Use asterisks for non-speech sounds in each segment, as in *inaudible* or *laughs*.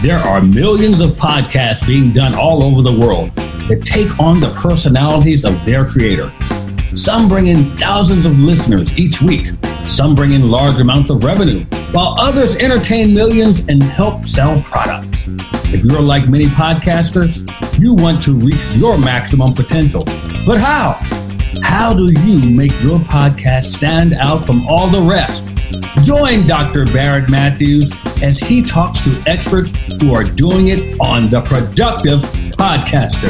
There are millions of podcasts being done all over the world that take on the personalities of their creator. Some bring in thousands of listeners each week. Some bring in large amounts of revenue, while others entertain millions and help sell products. If you're like many podcasters, you want to reach your maximum potential. But how? How do you make your podcast stand out from all the rest? Join Dr. Barrett Matthews as he talks to experts who are doing it on The Productive Podcaster.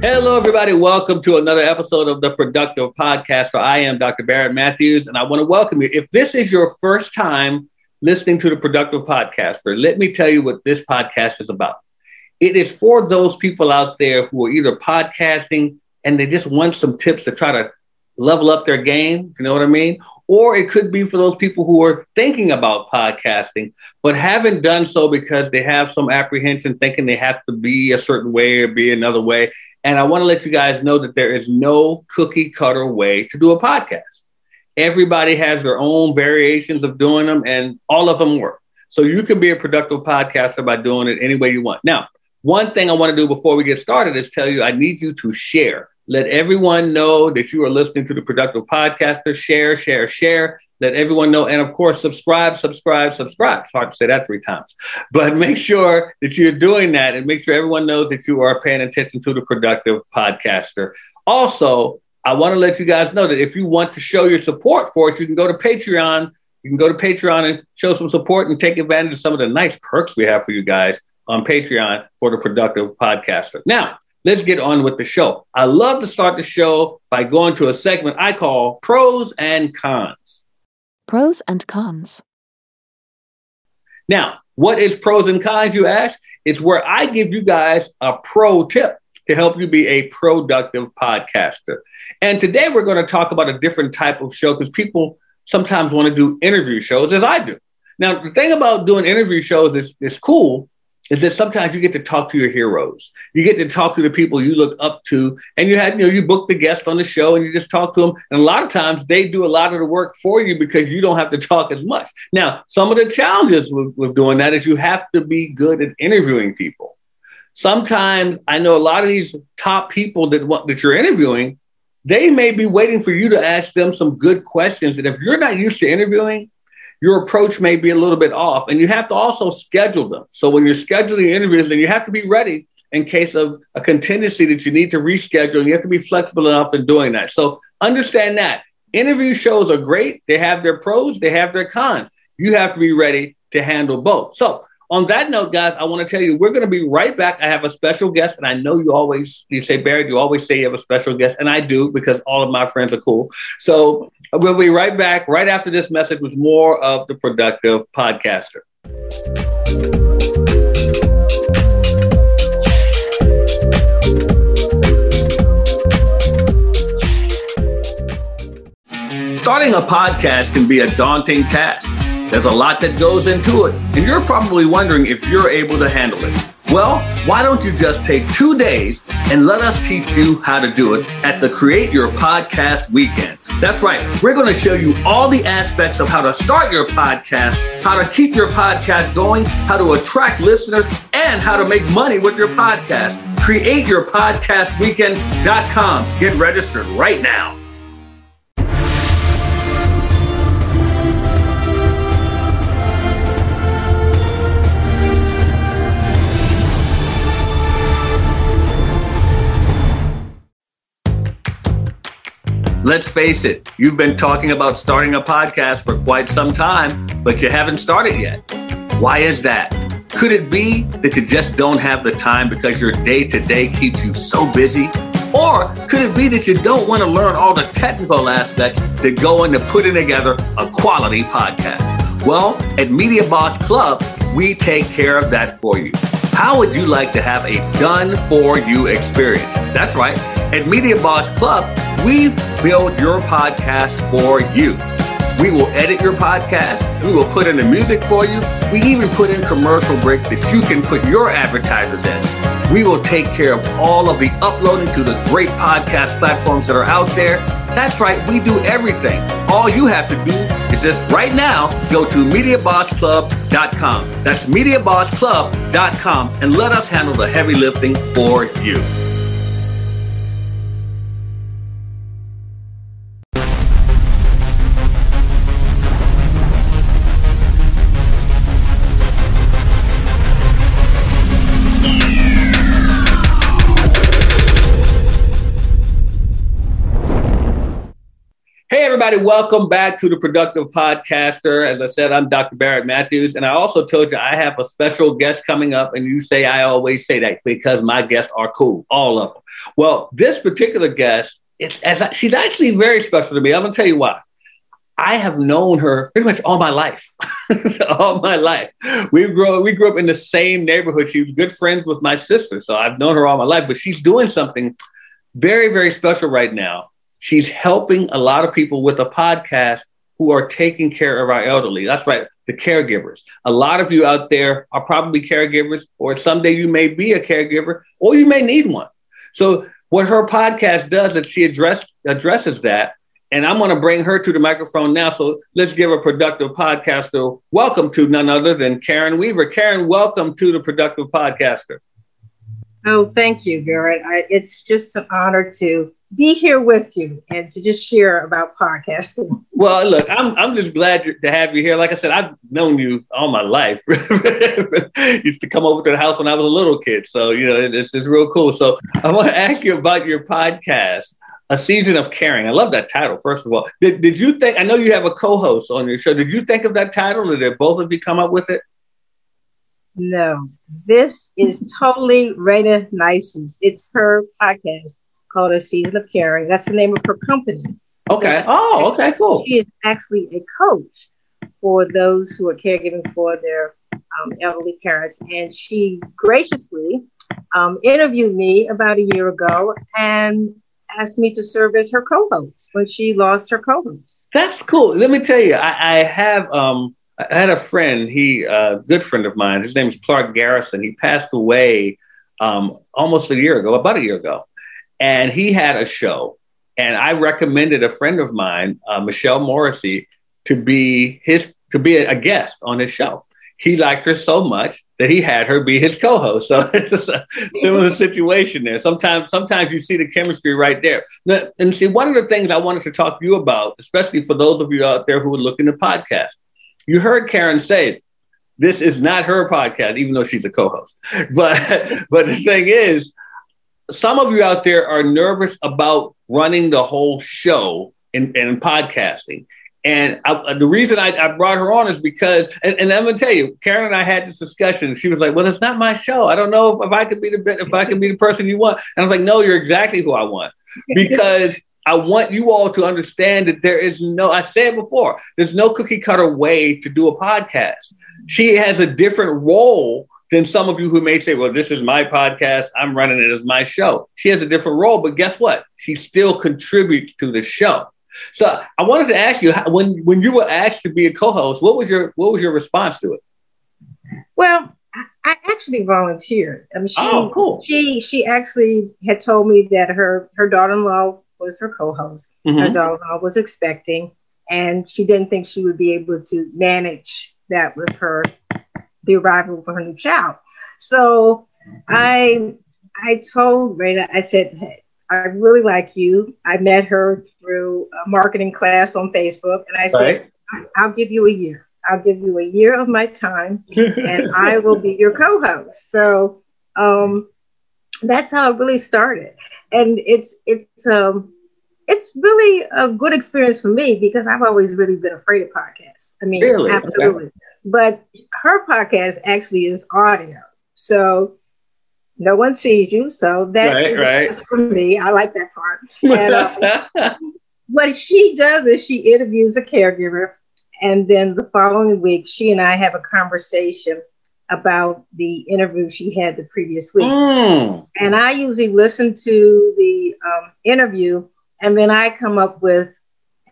Hello, everybody. Welcome to another episode of The Productive Podcaster. I am Dr. Barrett Matthews, and I want to welcome you. If this is your first time listening to The Productive Podcaster, let me tell you what this podcast is about. It is for those people out there who are either podcasting and they just want some tips to try to level up their game, you know what I mean? Or it could be for those people who are thinking about podcasting, but haven't done so because they have some apprehension thinking they have to be a certain way or be another way. And I want to let you guys know that there is no cookie cutter way to do a podcast. Everybody has their own variations of doing them, and all of them work. So you can be a productive podcaster by doing it any way you want. Now, one thing I want to do before we get started is tell you I need you to share let everyone know that you are listening to the Productive Podcaster. Share, share, share. Let everyone know. And of course, subscribe, subscribe, subscribe. It's hard to say that three times. *laughs* But make sure that you're doing that and make sure everyone knows that you are paying attention to the Productive Podcaster. Also, I want to let you guys know that if you want to show your support for it, you can go to Patreon. You can go to Patreon and show some support and take advantage of some of the nice perks we have for you guys on Patreon for the Productive Podcaster. Now, let's get on with the show. I love to start the show by going to a segment I call Pros and Cons. Pros and Cons. Now, what is pros and cons, you ask? It's where I give you guys a pro tip to help you be a productive podcaster. And today we're going to talk about a different type of show because people sometimes want to do interview shows as I do. Now, the thing about doing interview shows is, is cool is that sometimes you get to talk to your heroes. You get to talk to the people you look up to, and you had, you know, you book the guest on the show and you just talk to them. And a lot of times they do a lot of the work for you because you don't have to talk as much. Now, some of the challenges with, with doing that is you have to be good at interviewing people. Sometimes I know a lot of these top people that that you're interviewing, they may be waiting for you to ask them some good questions. And if you're not used to interviewing, your approach may be a little bit off. And you have to also schedule them. So when you're scheduling interviews, then you have to be ready in case of a contingency that you need to reschedule. You have to be flexible enough in doing that. So understand that. Interview shows are great. They have their pros, they have their cons. You have to be ready to handle both. So on that note, guys, I want to tell you we're going to be right back. I have a special guest, and I know you always you say Barry, you always say you have a special guest, and I do because all of my friends are cool. So we'll be right back right after this message with more of the productive podcaster. Starting a podcast can be a daunting task. There's a lot that goes into it, and you're probably wondering if you're able to handle it. Well, why don't you just take two days and let us teach you how to do it at the Create Your Podcast Weekend? That's right. We're going to show you all the aspects of how to start your podcast, how to keep your podcast going, how to attract listeners, and how to make money with your podcast. CreateYourPodcastWeekend.com. Get registered right now. Let's face it, you've been talking about starting a podcast for quite some time, but you haven't started yet. Why is that? Could it be that you just don't have the time because your day to day keeps you so busy? Or could it be that you don't want to learn all the technical aspects that go into putting together a quality podcast? Well, at Media Boss Club, we take care of that for you. How would you like to have a done for you experience? That's right. At Media Boss Club, we build your podcast for you. We will edit your podcast. We will put in the music for you. We even put in commercial breaks that you can put your advertisers in. We will take care of all of the uploading to the great podcast platforms that are out there. That's right, we do everything. All you have to do is just right now go to MediaBossClub.com. That's MediaBossClub.com and let us handle the heavy lifting for you. Everybody, welcome back to the Productive Podcaster. As I said, I'm Dr. Barrett Matthews, and I also told you I have a special guest coming up, and you say I always say that because my guests are cool, all of them. Well, this particular guest, it's as I, she's actually very special to me. I'm gonna tell you why. I have known her pretty much all my life, *laughs* all my life. We grew we grew up in the same neighborhood. She was good friends with my sister, so I've known her all my life. But she's doing something very, very special right now She's helping a lot of people with a podcast who are taking care of our elderly. That's right, the caregivers. A lot of you out there are probably caregivers, or someday you may be a caregiver, or you may need one. So, what her podcast does is she address, addresses that. And I'm going to bring her to the microphone now. So let's give a productive podcaster welcome to none other than Karen Weaver. Karen, welcome to the productive podcaster. Oh, thank you, Garrett. I, it's just an honor to be here with you and to just share about podcasting. Well, look, I'm I'm just glad to have you here. Like I said, I've known you all my life. *laughs* used to come over to the house when I was a little kid, so you know it's it's real cool. So I want to ask you about your podcast. A season of caring. I love that title. First of all, did, did you think? I know you have a co-host on your show. Did you think of that title, or did both of you come up with it? No, this is totally Rayna Neises. It's her podcast called A Season of Caring. That's the name of her company. Okay. Oh, okay, cool. She is actually a coach for those who are caregiving for their um, elderly parents. And she graciously um, interviewed me about a year ago and asked me to serve as her co-host when she lost her co-host. That's cool. Let me tell you, I, I have um, I had a friend, he a uh, good friend of mine. His name is Clark Garrison. He passed away um, almost a year ago, about a year ago and he had a show. And I recommended a friend of mine, uh, Michelle Morrissey, to be his to be a, guest on his show. He liked her so much that he had her be his co-host. *laughs* So it's a similar *laughs* situation there. Sometimes, sometimes you see the chemistry right there. And see, one of the things I wanted to talk to you about, especially for those of you out there who are looking to podcast, you heard Karen say this is not her podcast, even though she's a co-host. *laughs* But but the thing is, some of you out there are nervous about running the whole show in, in podcasting. And I, uh, the reason I, I, brought her on is because, and, and, I'm gonna tell you, Karen and I had this discussion. She was like, "Well, it's not my show. I don't know if, if I could be the if I can be the person you want." And I was like, "No, you're exactly who I want *laughs* because I want you all to understand that there is no. I said before, there's no cookie cutter way to do a podcast. She has a different role than some of you who may say, well, this is my podcast. I'm running it as my show. She has a different role, but guess what? She still contributes to the show. So I wanted to ask you when when you were asked to be a co-host, what was your what was your response to it? Well, I actually volunteered. I mean, she, oh, cool. She she actually had told me that her her daughter-in-law was her co-host. Mm-hmm. Her daughter-in-law was expecting, and she didn't think she would be able to manage that with her the arrival of her new child. So I I told Rayna, I said, hey, I really like you. I met her through a marketing class on Facebook, and I said, right. I'll give you a year. I'll give you a year of my time, and *laughs* I will be your co-host. So um, that's how it really started, and it's it's um it's really a good experience for me because I've always really been afraid of podcasts. I mean, really? absolutely. Okay. But her podcast actually is audio. So no one sees you. So that right, is right. for me. I like that part. And, uh, *laughs* what she does is she interviews a caregiver. And then the following week, she and I have a conversation about the interview she had the previous week. Mm. And I usually listen to the um, interview and then I come up with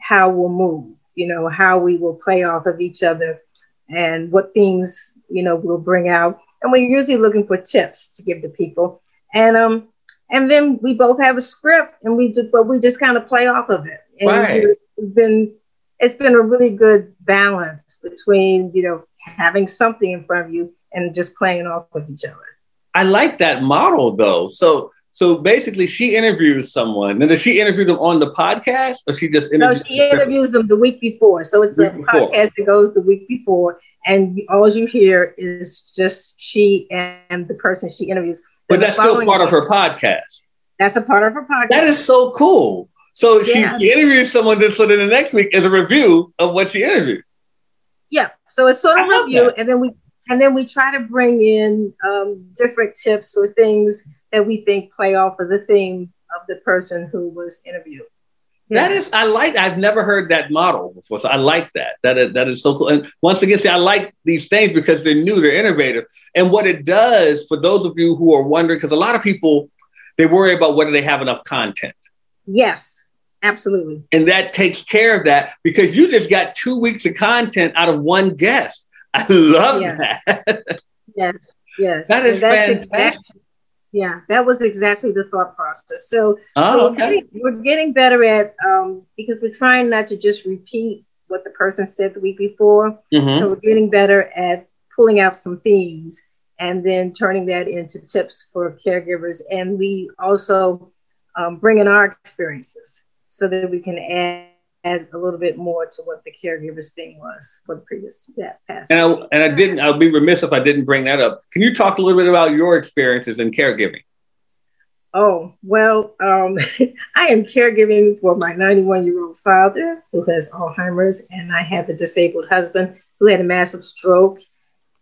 how we'll move, you know, how we will play off of each other and what things you know we'll bring out and we're usually looking for tips to give to people and um, and then we both have a script, and we just but we just kind of play off of it. And right. We've been it's been a really good balance between you know having something in front of you and just playing off of each other. I like that model though. So so basically, she interviews someone. And does she interview them on the podcast, or she just interviews? No, she interviews them the week before. So it's a before. podcast that goes the week before, and all you hear is just she and the person she interviews. But that's still part of her podcast. That's a part of her podcast. That is so cool. So yeah. she, she interviews someone, then so then the next week is a review of what she interviewed. Yeah. So it's sort of a review, and then we and then we try to bring in um, different tips or things that we think play off of the theme of the person who was interviewed. Yeah. That is, I like. I've never heard that model before, so I like that. That is, that is so cool. And once again, see, I like these things because they're new, they're innovative, and what it does for those of you who are wondering, because a lot of people they worry about whether they have enough content. Yes, absolutely. And that takes care of that because you just got two weeks of content out of one guest. I love yeah. that. *laughs* yes, yes. That is fantastic. Exactly, yeah, that was exactly the thought process. So, oh, so we're, okay. getting, we're, getting, better at um, because we're trying not to just repeat what the person said the week before. Mm-hmm. So we're getting better at pulling out some themes and then turning that into tips for caregivers. And we also um, bring in our experiences so that we can add add a little bit more to what the caregivers thing was for the previous that past. And I, and I didn't. I'll be remiss if I didn't bring that up. Can you talk a little bit about your experiences in caregiving? Oh well, um, *laughs* I am caregiving for my 91 year old father who has Alzheimer's, and I have a disabled husband who had a massive stroke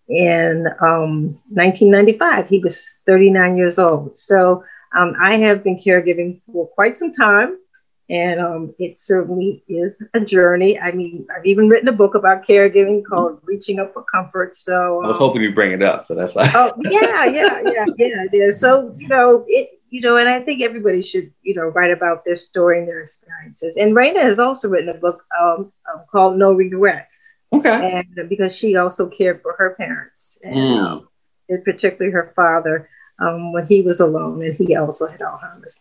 in um, 1995. He was 39 years old. So um, I have been caregiving for quite some time and um, it certainly is a journey. I mean, I've even written a book about caregiving called "Reaching Up for Comfort." So um, I was hoping you bring it up. So that's like, oh yeah, yeah, yeah, yeah, is. So you know, it you know, and I think everybody should you know write about their story and their experiences. And Rayna has also written a book um, um called "No Regrets." Okay. And because she also cared for her parents, and mm. particularly her father um, when he was alone, and he also had Alzheimer's.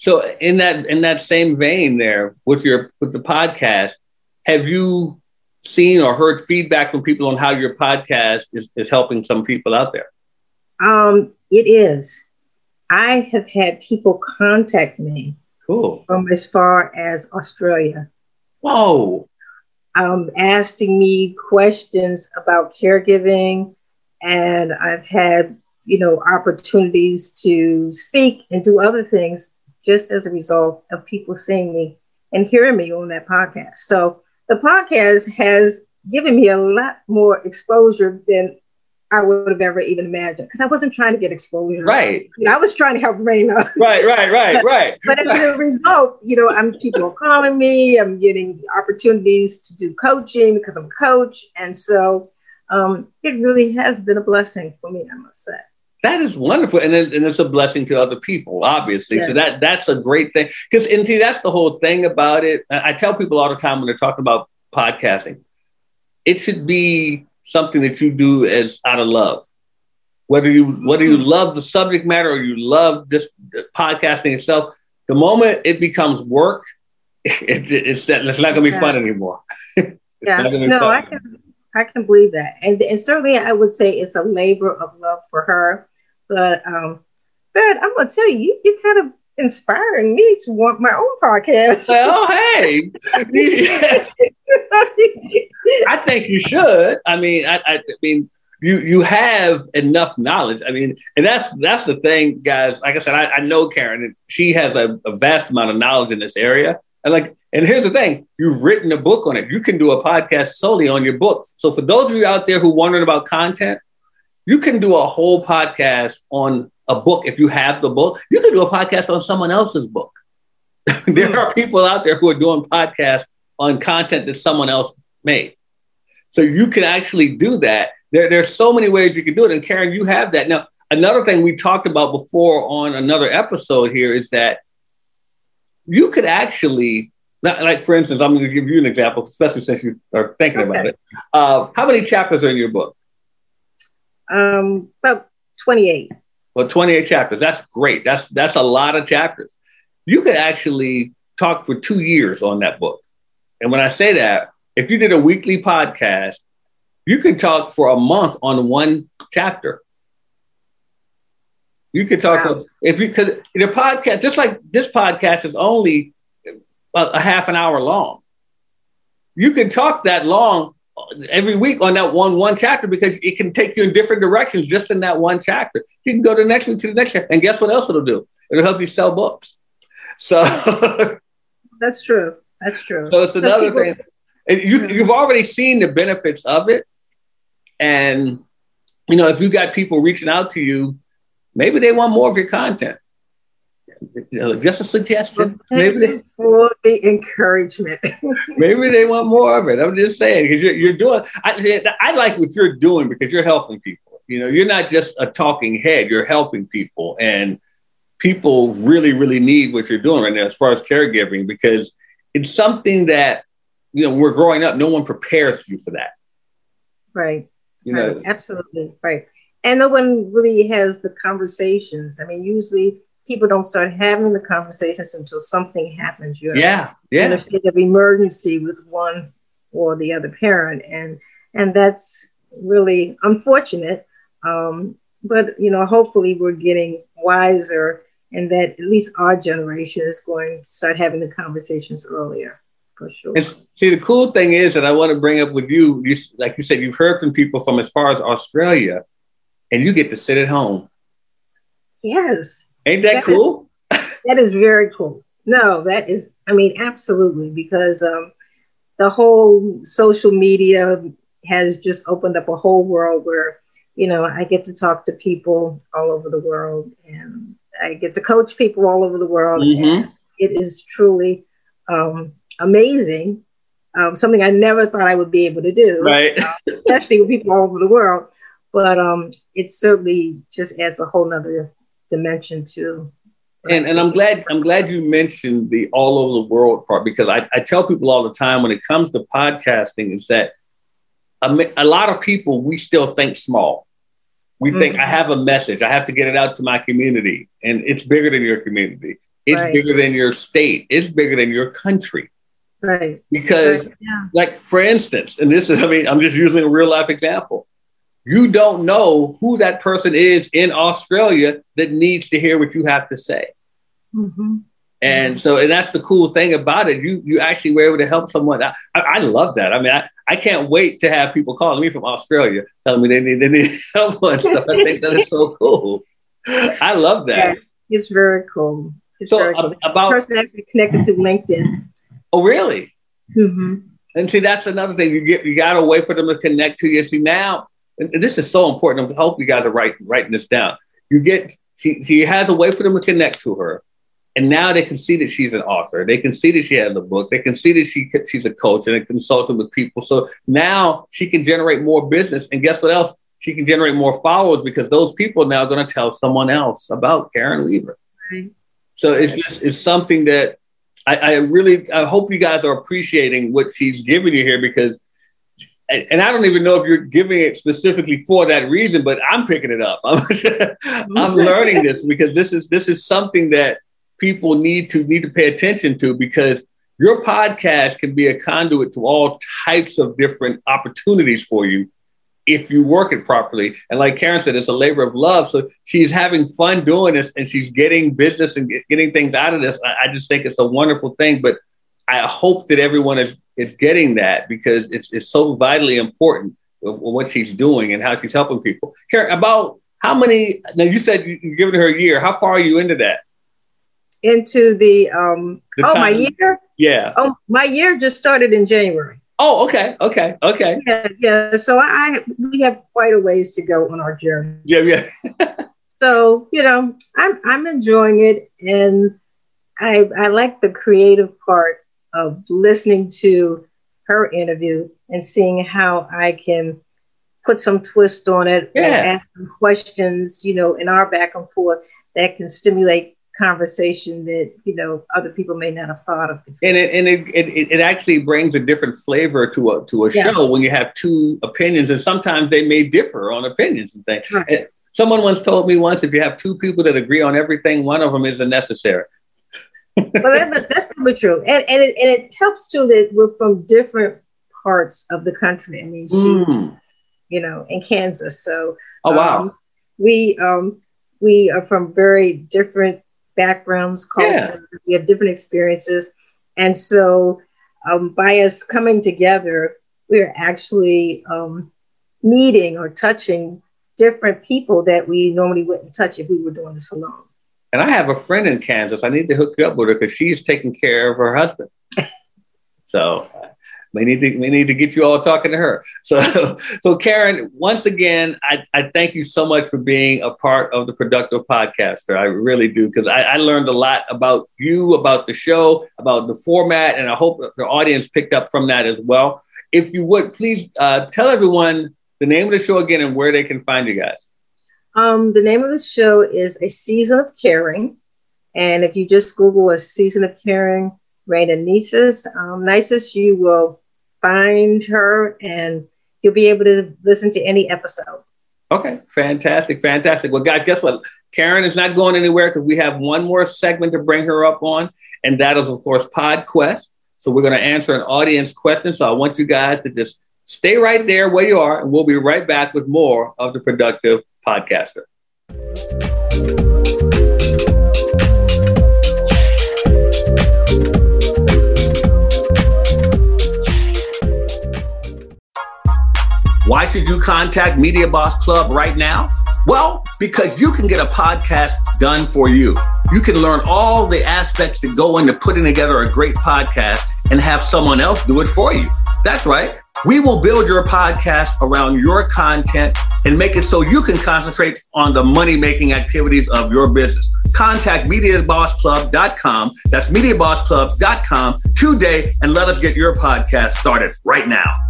So in that in that same vein, there with your with the podcast, have you seen or heard feedback from people on how your podcast is, is helping some people out there? Um, it is. I have had people contact me cool. from as far as Australia. Whoa. Um, asking me questions about caregiving, and I've had you know opportunities to speak and do other things just as a result of people seeing me and hearing me on that podcast. So the podcast has given me a lot more exposure than I would have ever even imagined because I wasn't trying to get exposure. Right. I was trying to help Rayna. *laughs* Right, right, right, but, right. But as a result, you know, I'm people are calling me. I'm getting opportunities to do coaching because I'm a coach, and so um, it really has been a blessing for me. I must say that is wonderful and, it, and it's a blessing to other people obviously yeah. so that that's a great thing because indeed that's the whole thing about it i tell people all the time when they're talking about podcasting it should be something that you do as out of love whether you whether you mm-hmm. love the subject matter or you love this podcasting itself the moment it becomes work *laughs* it, it's that it's not going to be yeah. fun anymore *laughs* yeah no fun. i can I can believe that. And, and certainly I would say it's a labor of love for her. But um, but I'm gonna tell you, you, you kind of inspiring me to want my own podcast. Well, hey, *laughs* I think you should. I mean, I, I, mean, you you have enough knowledge. I mean, and that's that's the thing, guys. Like I said, I, I know Karen, and she has a, a vast amount of knowledge in this area. And like, and here's the thing: you've written a book on it. You can do a podcast solely on your book. So for those of you out there who are wondering about content, you can do a whole podcast on a book if you have the book. You can do a podcast on someone else's book. *laughs* there are people out there who are doing podcasts on content that someone else made. So you can actually do that. There, there's so many ways you can do it. And Karen, you have that. Now, another thing we talked about before on another episode here is that you could actually, like for instance, I'm going to give you an example, especially since you are thinking okay. about it. Uh, how many chapters are in your book? Um, about 28. Well, 28 chapters. That's great. That's that's a lot of chapters. You could actually talk for two years on that book. And when I say that, if you did a weekly podcast, you could talk for a month on one chapter. You could talk wow. for, if you could the podcast, just like this podcast is only a, a half an hour long. You can talk that long every week on that one one chapter because it can take you in different directions just in that one chapter. You can go to the next one to the next chapter, and guess what else it'll do? It'll help you sell books. So *laughs* that's true. That's true. So it's another people- thing. You, you've already seen the benefits of it, and you know if you got people reaching out to you, maybe they want more of your content you know, just a suggestion. Maybe they, for the encouragement. *laughs* maybe they want more of it. I'm just saying because you're, you're doing. I, I like what you're doing because you're helping people. You know, you're not just a talking head. You're helping people, and people really, really need what you're doing right now as far as caregiving because it's something that you know we're growing up. No one prepares you for that. Right. You know, right. absolutely right. And no one really has the conversations. I mean, usually people don't start having the conversations until something happens. You're yeah, yeah. in a state of emergency with one or the other parent, and and that's really unfortunate. Um, but you know, hopefully, we're getting wiser, and that at least our generation is going to start having the conversations earlier. For sure. And see, the cool thing is that I want to bring up with you, you, like you said, you've heard from people from as far as Australia, and you get to sit at home. Yes. Ain't that, that cool? Is, *laughs* that is very cool. No, that is, I mean, absolutely, because um, the whole social media has just opened up a whole world where, you know, I get to talk to people all over the world and I get to coach people all over the world. Mm-hmm. And it is truly um, amazing. Um, something I never thought I would be able to do, right? uh, especially with people all over the world. But um, it certainly just adds a whole nother dimension too. And, and I'm glad I'm glad you mentioned the all over the world part because I, I tell people all the time when it comes to podcasting is that a, a lot of people we still think small. We mm-hmm. think I have a message, I have to get it out to my community, and it's bigger than your community. It's right. bigger than your state. It's bigger than your country. Right. Because, right. Yeah. like for instance, and this is I mean I'm just using a real life example you don't know who that person is in Australia that needs to hear what you have to say. Mm-hmm. And so, and that's the cool thing about it. You you actually were able to help someone. I, I love that. I mean, I, I can't wait to have people calling me from Australia telling me they need they need *laughs* help and stuff. I think that is so cool. I love that. Yeah, it's very cool. It's so very cool. about the person actually connected to LinkedIn. Oh, really? Mm-hmm. And see, that's another thing. You get you got to wait for them to connect to you. See, now and this is so important. I hope you guys are writing writing this down. You get she, she has a way for them to connect to her, and now they can see that she's an author. They can see that she has a book. They can see that she she's a coach and a consultant with people. So now she can generate more business. And guess what else? She can generate more followers because those people are now going to tell someone else about Karen Weaver. Right. So it's just it's something that I, I really I hope you guys are appreciating what she's giving you here because and I don't even know if you're giving it specifically for that reason, but I'm picking it up. *laughs* I'm, I'm learning this because this is this is something that people need to need to pay attention to because your podcast can be a conduit to all types of different opportunities for you if you work it properly. And like Karen said, it's a labor of love. So she's having fun doing this and she's getting business and getting things out of this. I, I just think it's a wonderful thing. But I hope that everyone is is getting that because it's it's so vitally important what she's doing and how she's helping people. Karen, about how many? Now you said you're giving her a year. How far are you into that? Into the um. The oh, time. my year. Yeah. Oh, my year just started in January. Oh, okay, okay, okay. Yeah, yeah. So I we have quite a ways to go on our journey. Yeah, yeah. *laughs* so you know, I'm I'm enjoying it, and I I like the creative part of listening to her interview and seeing how I can put some twist on it yeah. and ask some questions, you know, in our back and forth that can stimulate conversation that you know other people may not have thought of. Before. And it and it, it, it actually brings a different flavor to a to a yeah. show when you have two opinions, and sometimes they may differ on opinions and things. Right. And, Someone once told me once if you have two people that agree on everything, one of them isn't necessary. Well, that, that's probably true. And, and, it, and it helps too that we're from different parts of the country. I mean, she's, mm. you know, in Kansas. So, oh, wow. Um, we, um, we are from very different backgrounds, cultures. Yeah. We have different experiences. And so, um, by us coming together, we're actually um, meeting or touching different people that we normally wouldn't touch if we were doing this alone. And I have a friend in Kansas. I need to hook you up with her because she's taking care of her husband. *laughs* so we need to we need to get you all talking to her. So *laughs* so Karen, once again, I, I thank you so much for being a part of the productive podcaster. I really do because I, I learned a lot about you, about the show, about the format, and I hope the audience picked up from that as well. If you would please uh, tell everyone the name of the show again and where they can find you guys. Um, the name of the show is A Season of Caring. And if you just Google A Season of Caring, Rayna Neises, um, Neises, you will find her and you'll be able to listen to any episode. Okay, fantastic, fantastic. Well, guys, guess what? Karen is not going anywhere because we have one more segment to bring her up on, and that is, of course, PodQuest. So we're going to answer an audience question. So I want you guys to just stay right there where you are, and we'll be right back with more of the Productive Podcaster. Why should you contact Media Boss Club right now? Well, because you can get a podcast done for you. You can learn all the aspects that go into putting together a great podcast and have someone else do it for you. That's right. We will build your podcast around your content and make it so you can concentrate on the money making activities of your business. Contact MediaBossClub.com. That's MediaBossClub.com today and let us get your podcast started right now.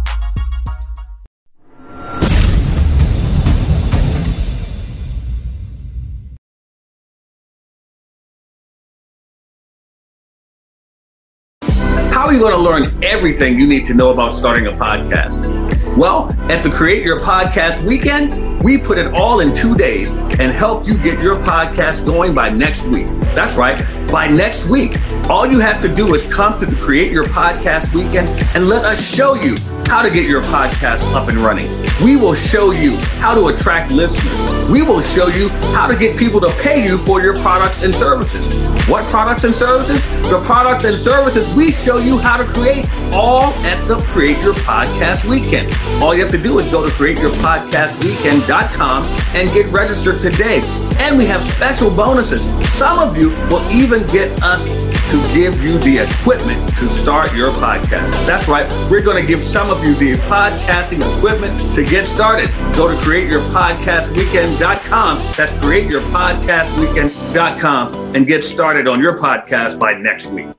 How are you going to learn everything you need to know about starting a podcast? Well, at the Create Your Podcast weekend, we put it all in two days and help you get your podcast going by next week. That's right, by next week. All you have to do is come to the Create Your Podcast weekend and let us show you how to get your podcast up and running. We will show you how to attract listeners. We will show you how to get people to pay you for your products and services. What products and services? The products and services we show you how to create all at the Create Your Podcast Weekend. All you have to do is go to createyourpodcastweekend.com and get registered today. And we have special bonuses. Some of you will even get us to give you the equipment to start your podcast. That's right. We're going to give some of you the podcasting equipment to get started. Go to createyourpodcastweekend.com. That's createyourpodcastweekend.com and get started on your podcast by next week.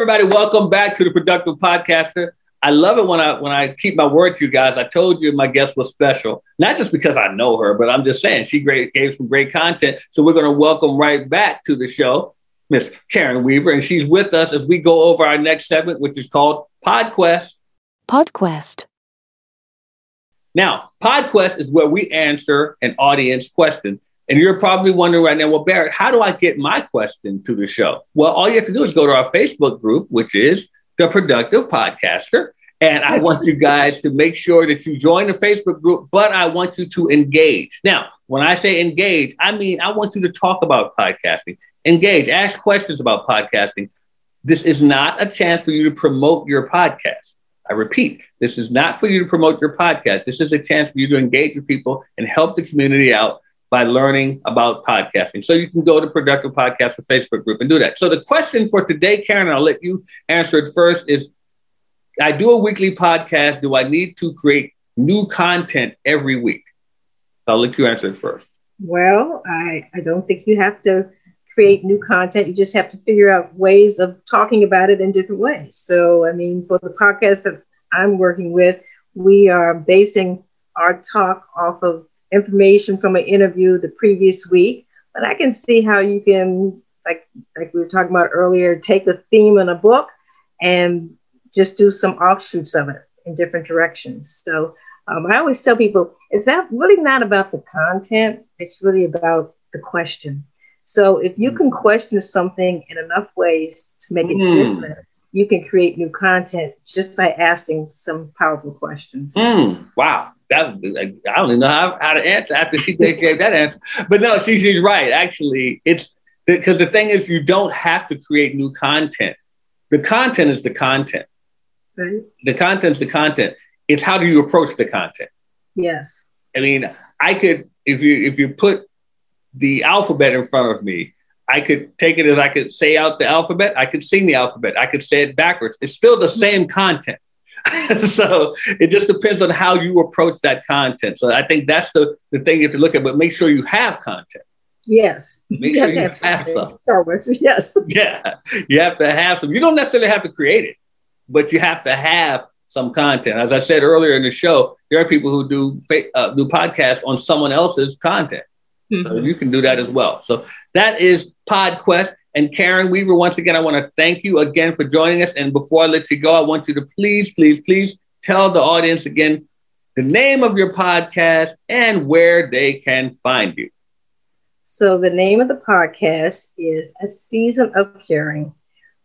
Everybody, welcome back to the Productive Podcaster. I love it when I when I keep my word to you guys. I told you my guest was special, not just because I know her, but I'm just saying she great gave some great content. So we're going to welcome right back to the show Miss Karen Weaver, and she's with us as we go over our next segment, which is called PodQuest. PodQuest. Now, PodQuest is where we answer an audience question. And you're probably wondering right now, well, Barrett, how do I get my question to the show? Well, all you have to do is go to our Facebook group, which is The Productive Podcaster. And I want you guys to make sure that you join the Facebook group, but I want you to engage. Now, when I say engage, I mean, I want you to talk about podcasting, engage, ask questions about podcasting. This is not a chance for you to promote your podcast. I repeat, this is not for you to promote your podcast. This is a chance for you to engage with people and help the community out by learning about podcasting. So you can go to Productive Podcast Facebook group and do that. So the question for today, Karen, I'll let you answer it first, is I do a weekly podcast. Do I need to create new content every week? I'll let you answer it first. Well, I, I don't think you have to create new content. You just have to figure out ways of talking about it in different ways. So, I mean, for the podcast that I'm working with, we are basing our talk off of information from an interview the previous week. But I can see how you can, like like we were talking about earlier, take a theme in a book and just do some offshoots of it in different directions. So um, I always tell people it's not really not about the content; it's really about the question. So if you can question something in enough ways to make it mm. different, you can create new content just by asking some powerful questions. Mm. Wow. That, I don't even know how, how to answer after she gave that answer. But no, she, she's right. Actually, it's because the thing is, you don't have to create new content. The content is the content. Right. The content's the content. It's how do you approach the content? Yes. I mean, I could if you if you put the alphabet in front of me, I could take it as I could say out the alphabet. I could sing the alphabet. I could say it backwards. It's still the mm-hmm. same content. *laughs* so it just depends on how you approach that content. So I think that's the, the thing you have to look at, but make sure you have content. Yes. Make sure you have, have some. *laughs* Yes. Yeah. You have to have some. You don't necessarily have to create it, but you have to have some content. As I said earlier in the show, there are people who do uh, do podcasts on someone else's content. Mm-hmm. So you can do that as well. So that is PodQuest. And Karen Weaver, once again, I want to thank you again for joining us. And before I let you go, I want you to please, please, please tell the audience again the name of your podcast and where they can find you. So the name of the podcast is A Season of Caring.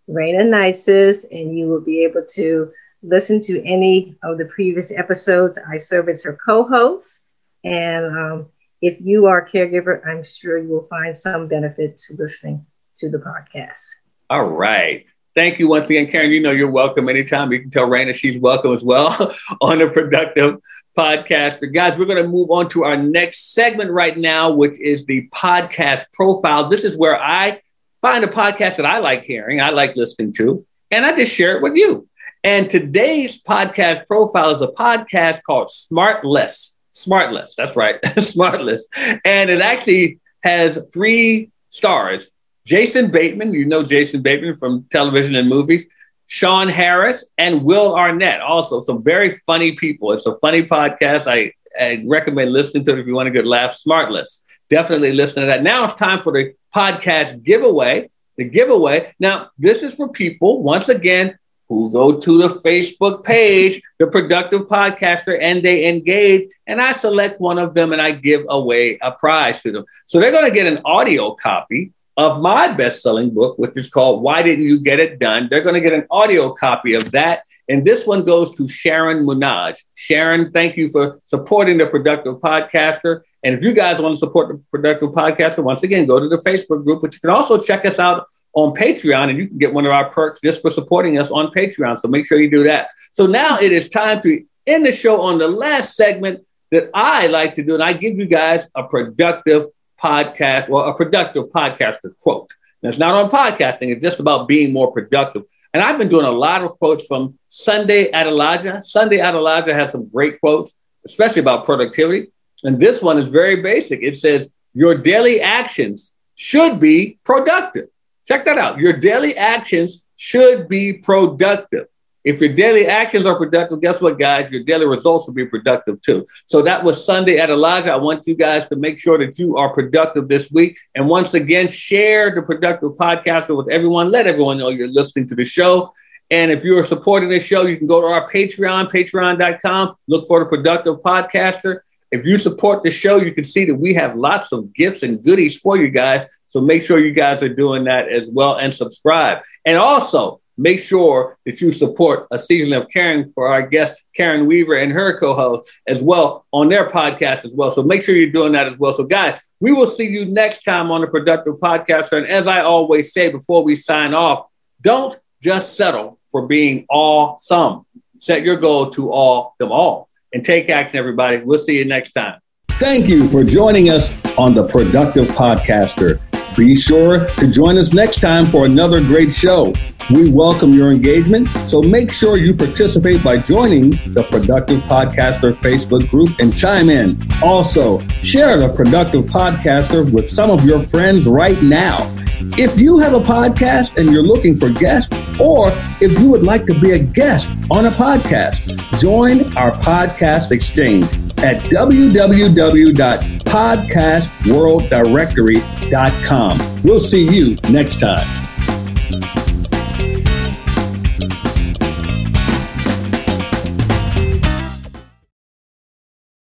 Rayna Neises, and you will be able to listen to any of the previous episodes. I serve as her co-host, and um, if you are a caregiver, I'm sure you will find some benefit to listening to the podcast. All right. Thank you once again, Karen. You know you're welcome anytime. You can tell Rayna she's welcome as well *laughs* on the productive podcast. But guys, we're going to move on to our next segment right now, which is the podcast profile. This is where I find a podcast that I like hearing, I like listening to, and I just share it with you. And today's podcast profile is a podcast called Smartless. Smartless. That's right. *laughs* Smartless. And it actually has three stars. Jason Bateman, you know Jason Bateman from television and movies, Sean Hayes, and Will Arnett. Also, some very funny people. It's a funny podcast. I, I recommend listening to it if you want a good laugh. Smartless. Definitely listen to that. Now it's time for the podcast giveaway. The giveaway. Now, this is for people, once again, who go to the Facebook page, the Productive Podcaster, and they engage. And I select one of them and I give away a prize to them. So they're going to get an audio copy of my best selling book, which is called Why Didn't You Get It Done? They're going to get an audio copy of that. And this one goes to Sharon Munaj. Sharon, thank you for supporting the Productive Podcaster. And if you guys want to support the Productive Podcaster, once again, go to the Facebook group, but you can also check us out on Patreon, and you can get one of our perks just for supporting us on Patreon. So make sure you do that. So now it is time to end the show on the last segment that I like to do, and I give you guys a productive podcast, well, a productive podcaster quote. Now, it's not on podcasting, it's just about being more productive. And I've been doing a lot of quotes from Sunday Adelaja. Sunday Adelaja has some great quotes, especially about productivity. And this one is very basic. It says, Your daily actions should be productive. Check that out. Your daily actions should be productive. If your daily actions are productive, guess what, guys? Your daily results will be productive too. So that was Sunday Adelaja. I want you guys to make sure that you are productive this week. And once again, share the productive podcaster with everyone. Let everyone know you're listening to the show. And if you're supporting this show, you can go to our Patreon, patreon.com, look for the productive podcaster. If you support the show, you can see that we have lots of gifts and goodies for you guys. So make sure you guys are doing that as well and subscribe. And also make sure that you support a season of caring for our guest, Karen Weaver and her co-host as well on their podcast as well. So make sure you're doing that as well. So guys, we will see you next time on the Productive Podcaster. And as I always say before we sign off, don't just settle for being awesome. Set your goal to all them all and take action, everybody. We'll see you next time. Thank you for joining us on the Productive Podcaster. Be sure to join us next time for another great show. We welcome your engagement, so make sure you participate by joining the Productive Podcaster Facebook group and chime in. Also, share the Productive Podcaster with some of your friends right now. If you have a podcast and you're looking for guests Or if you would like to be a guest on a podcast, join our podcast exchange at www.podcastworlddirectory.com. We'll see you next time.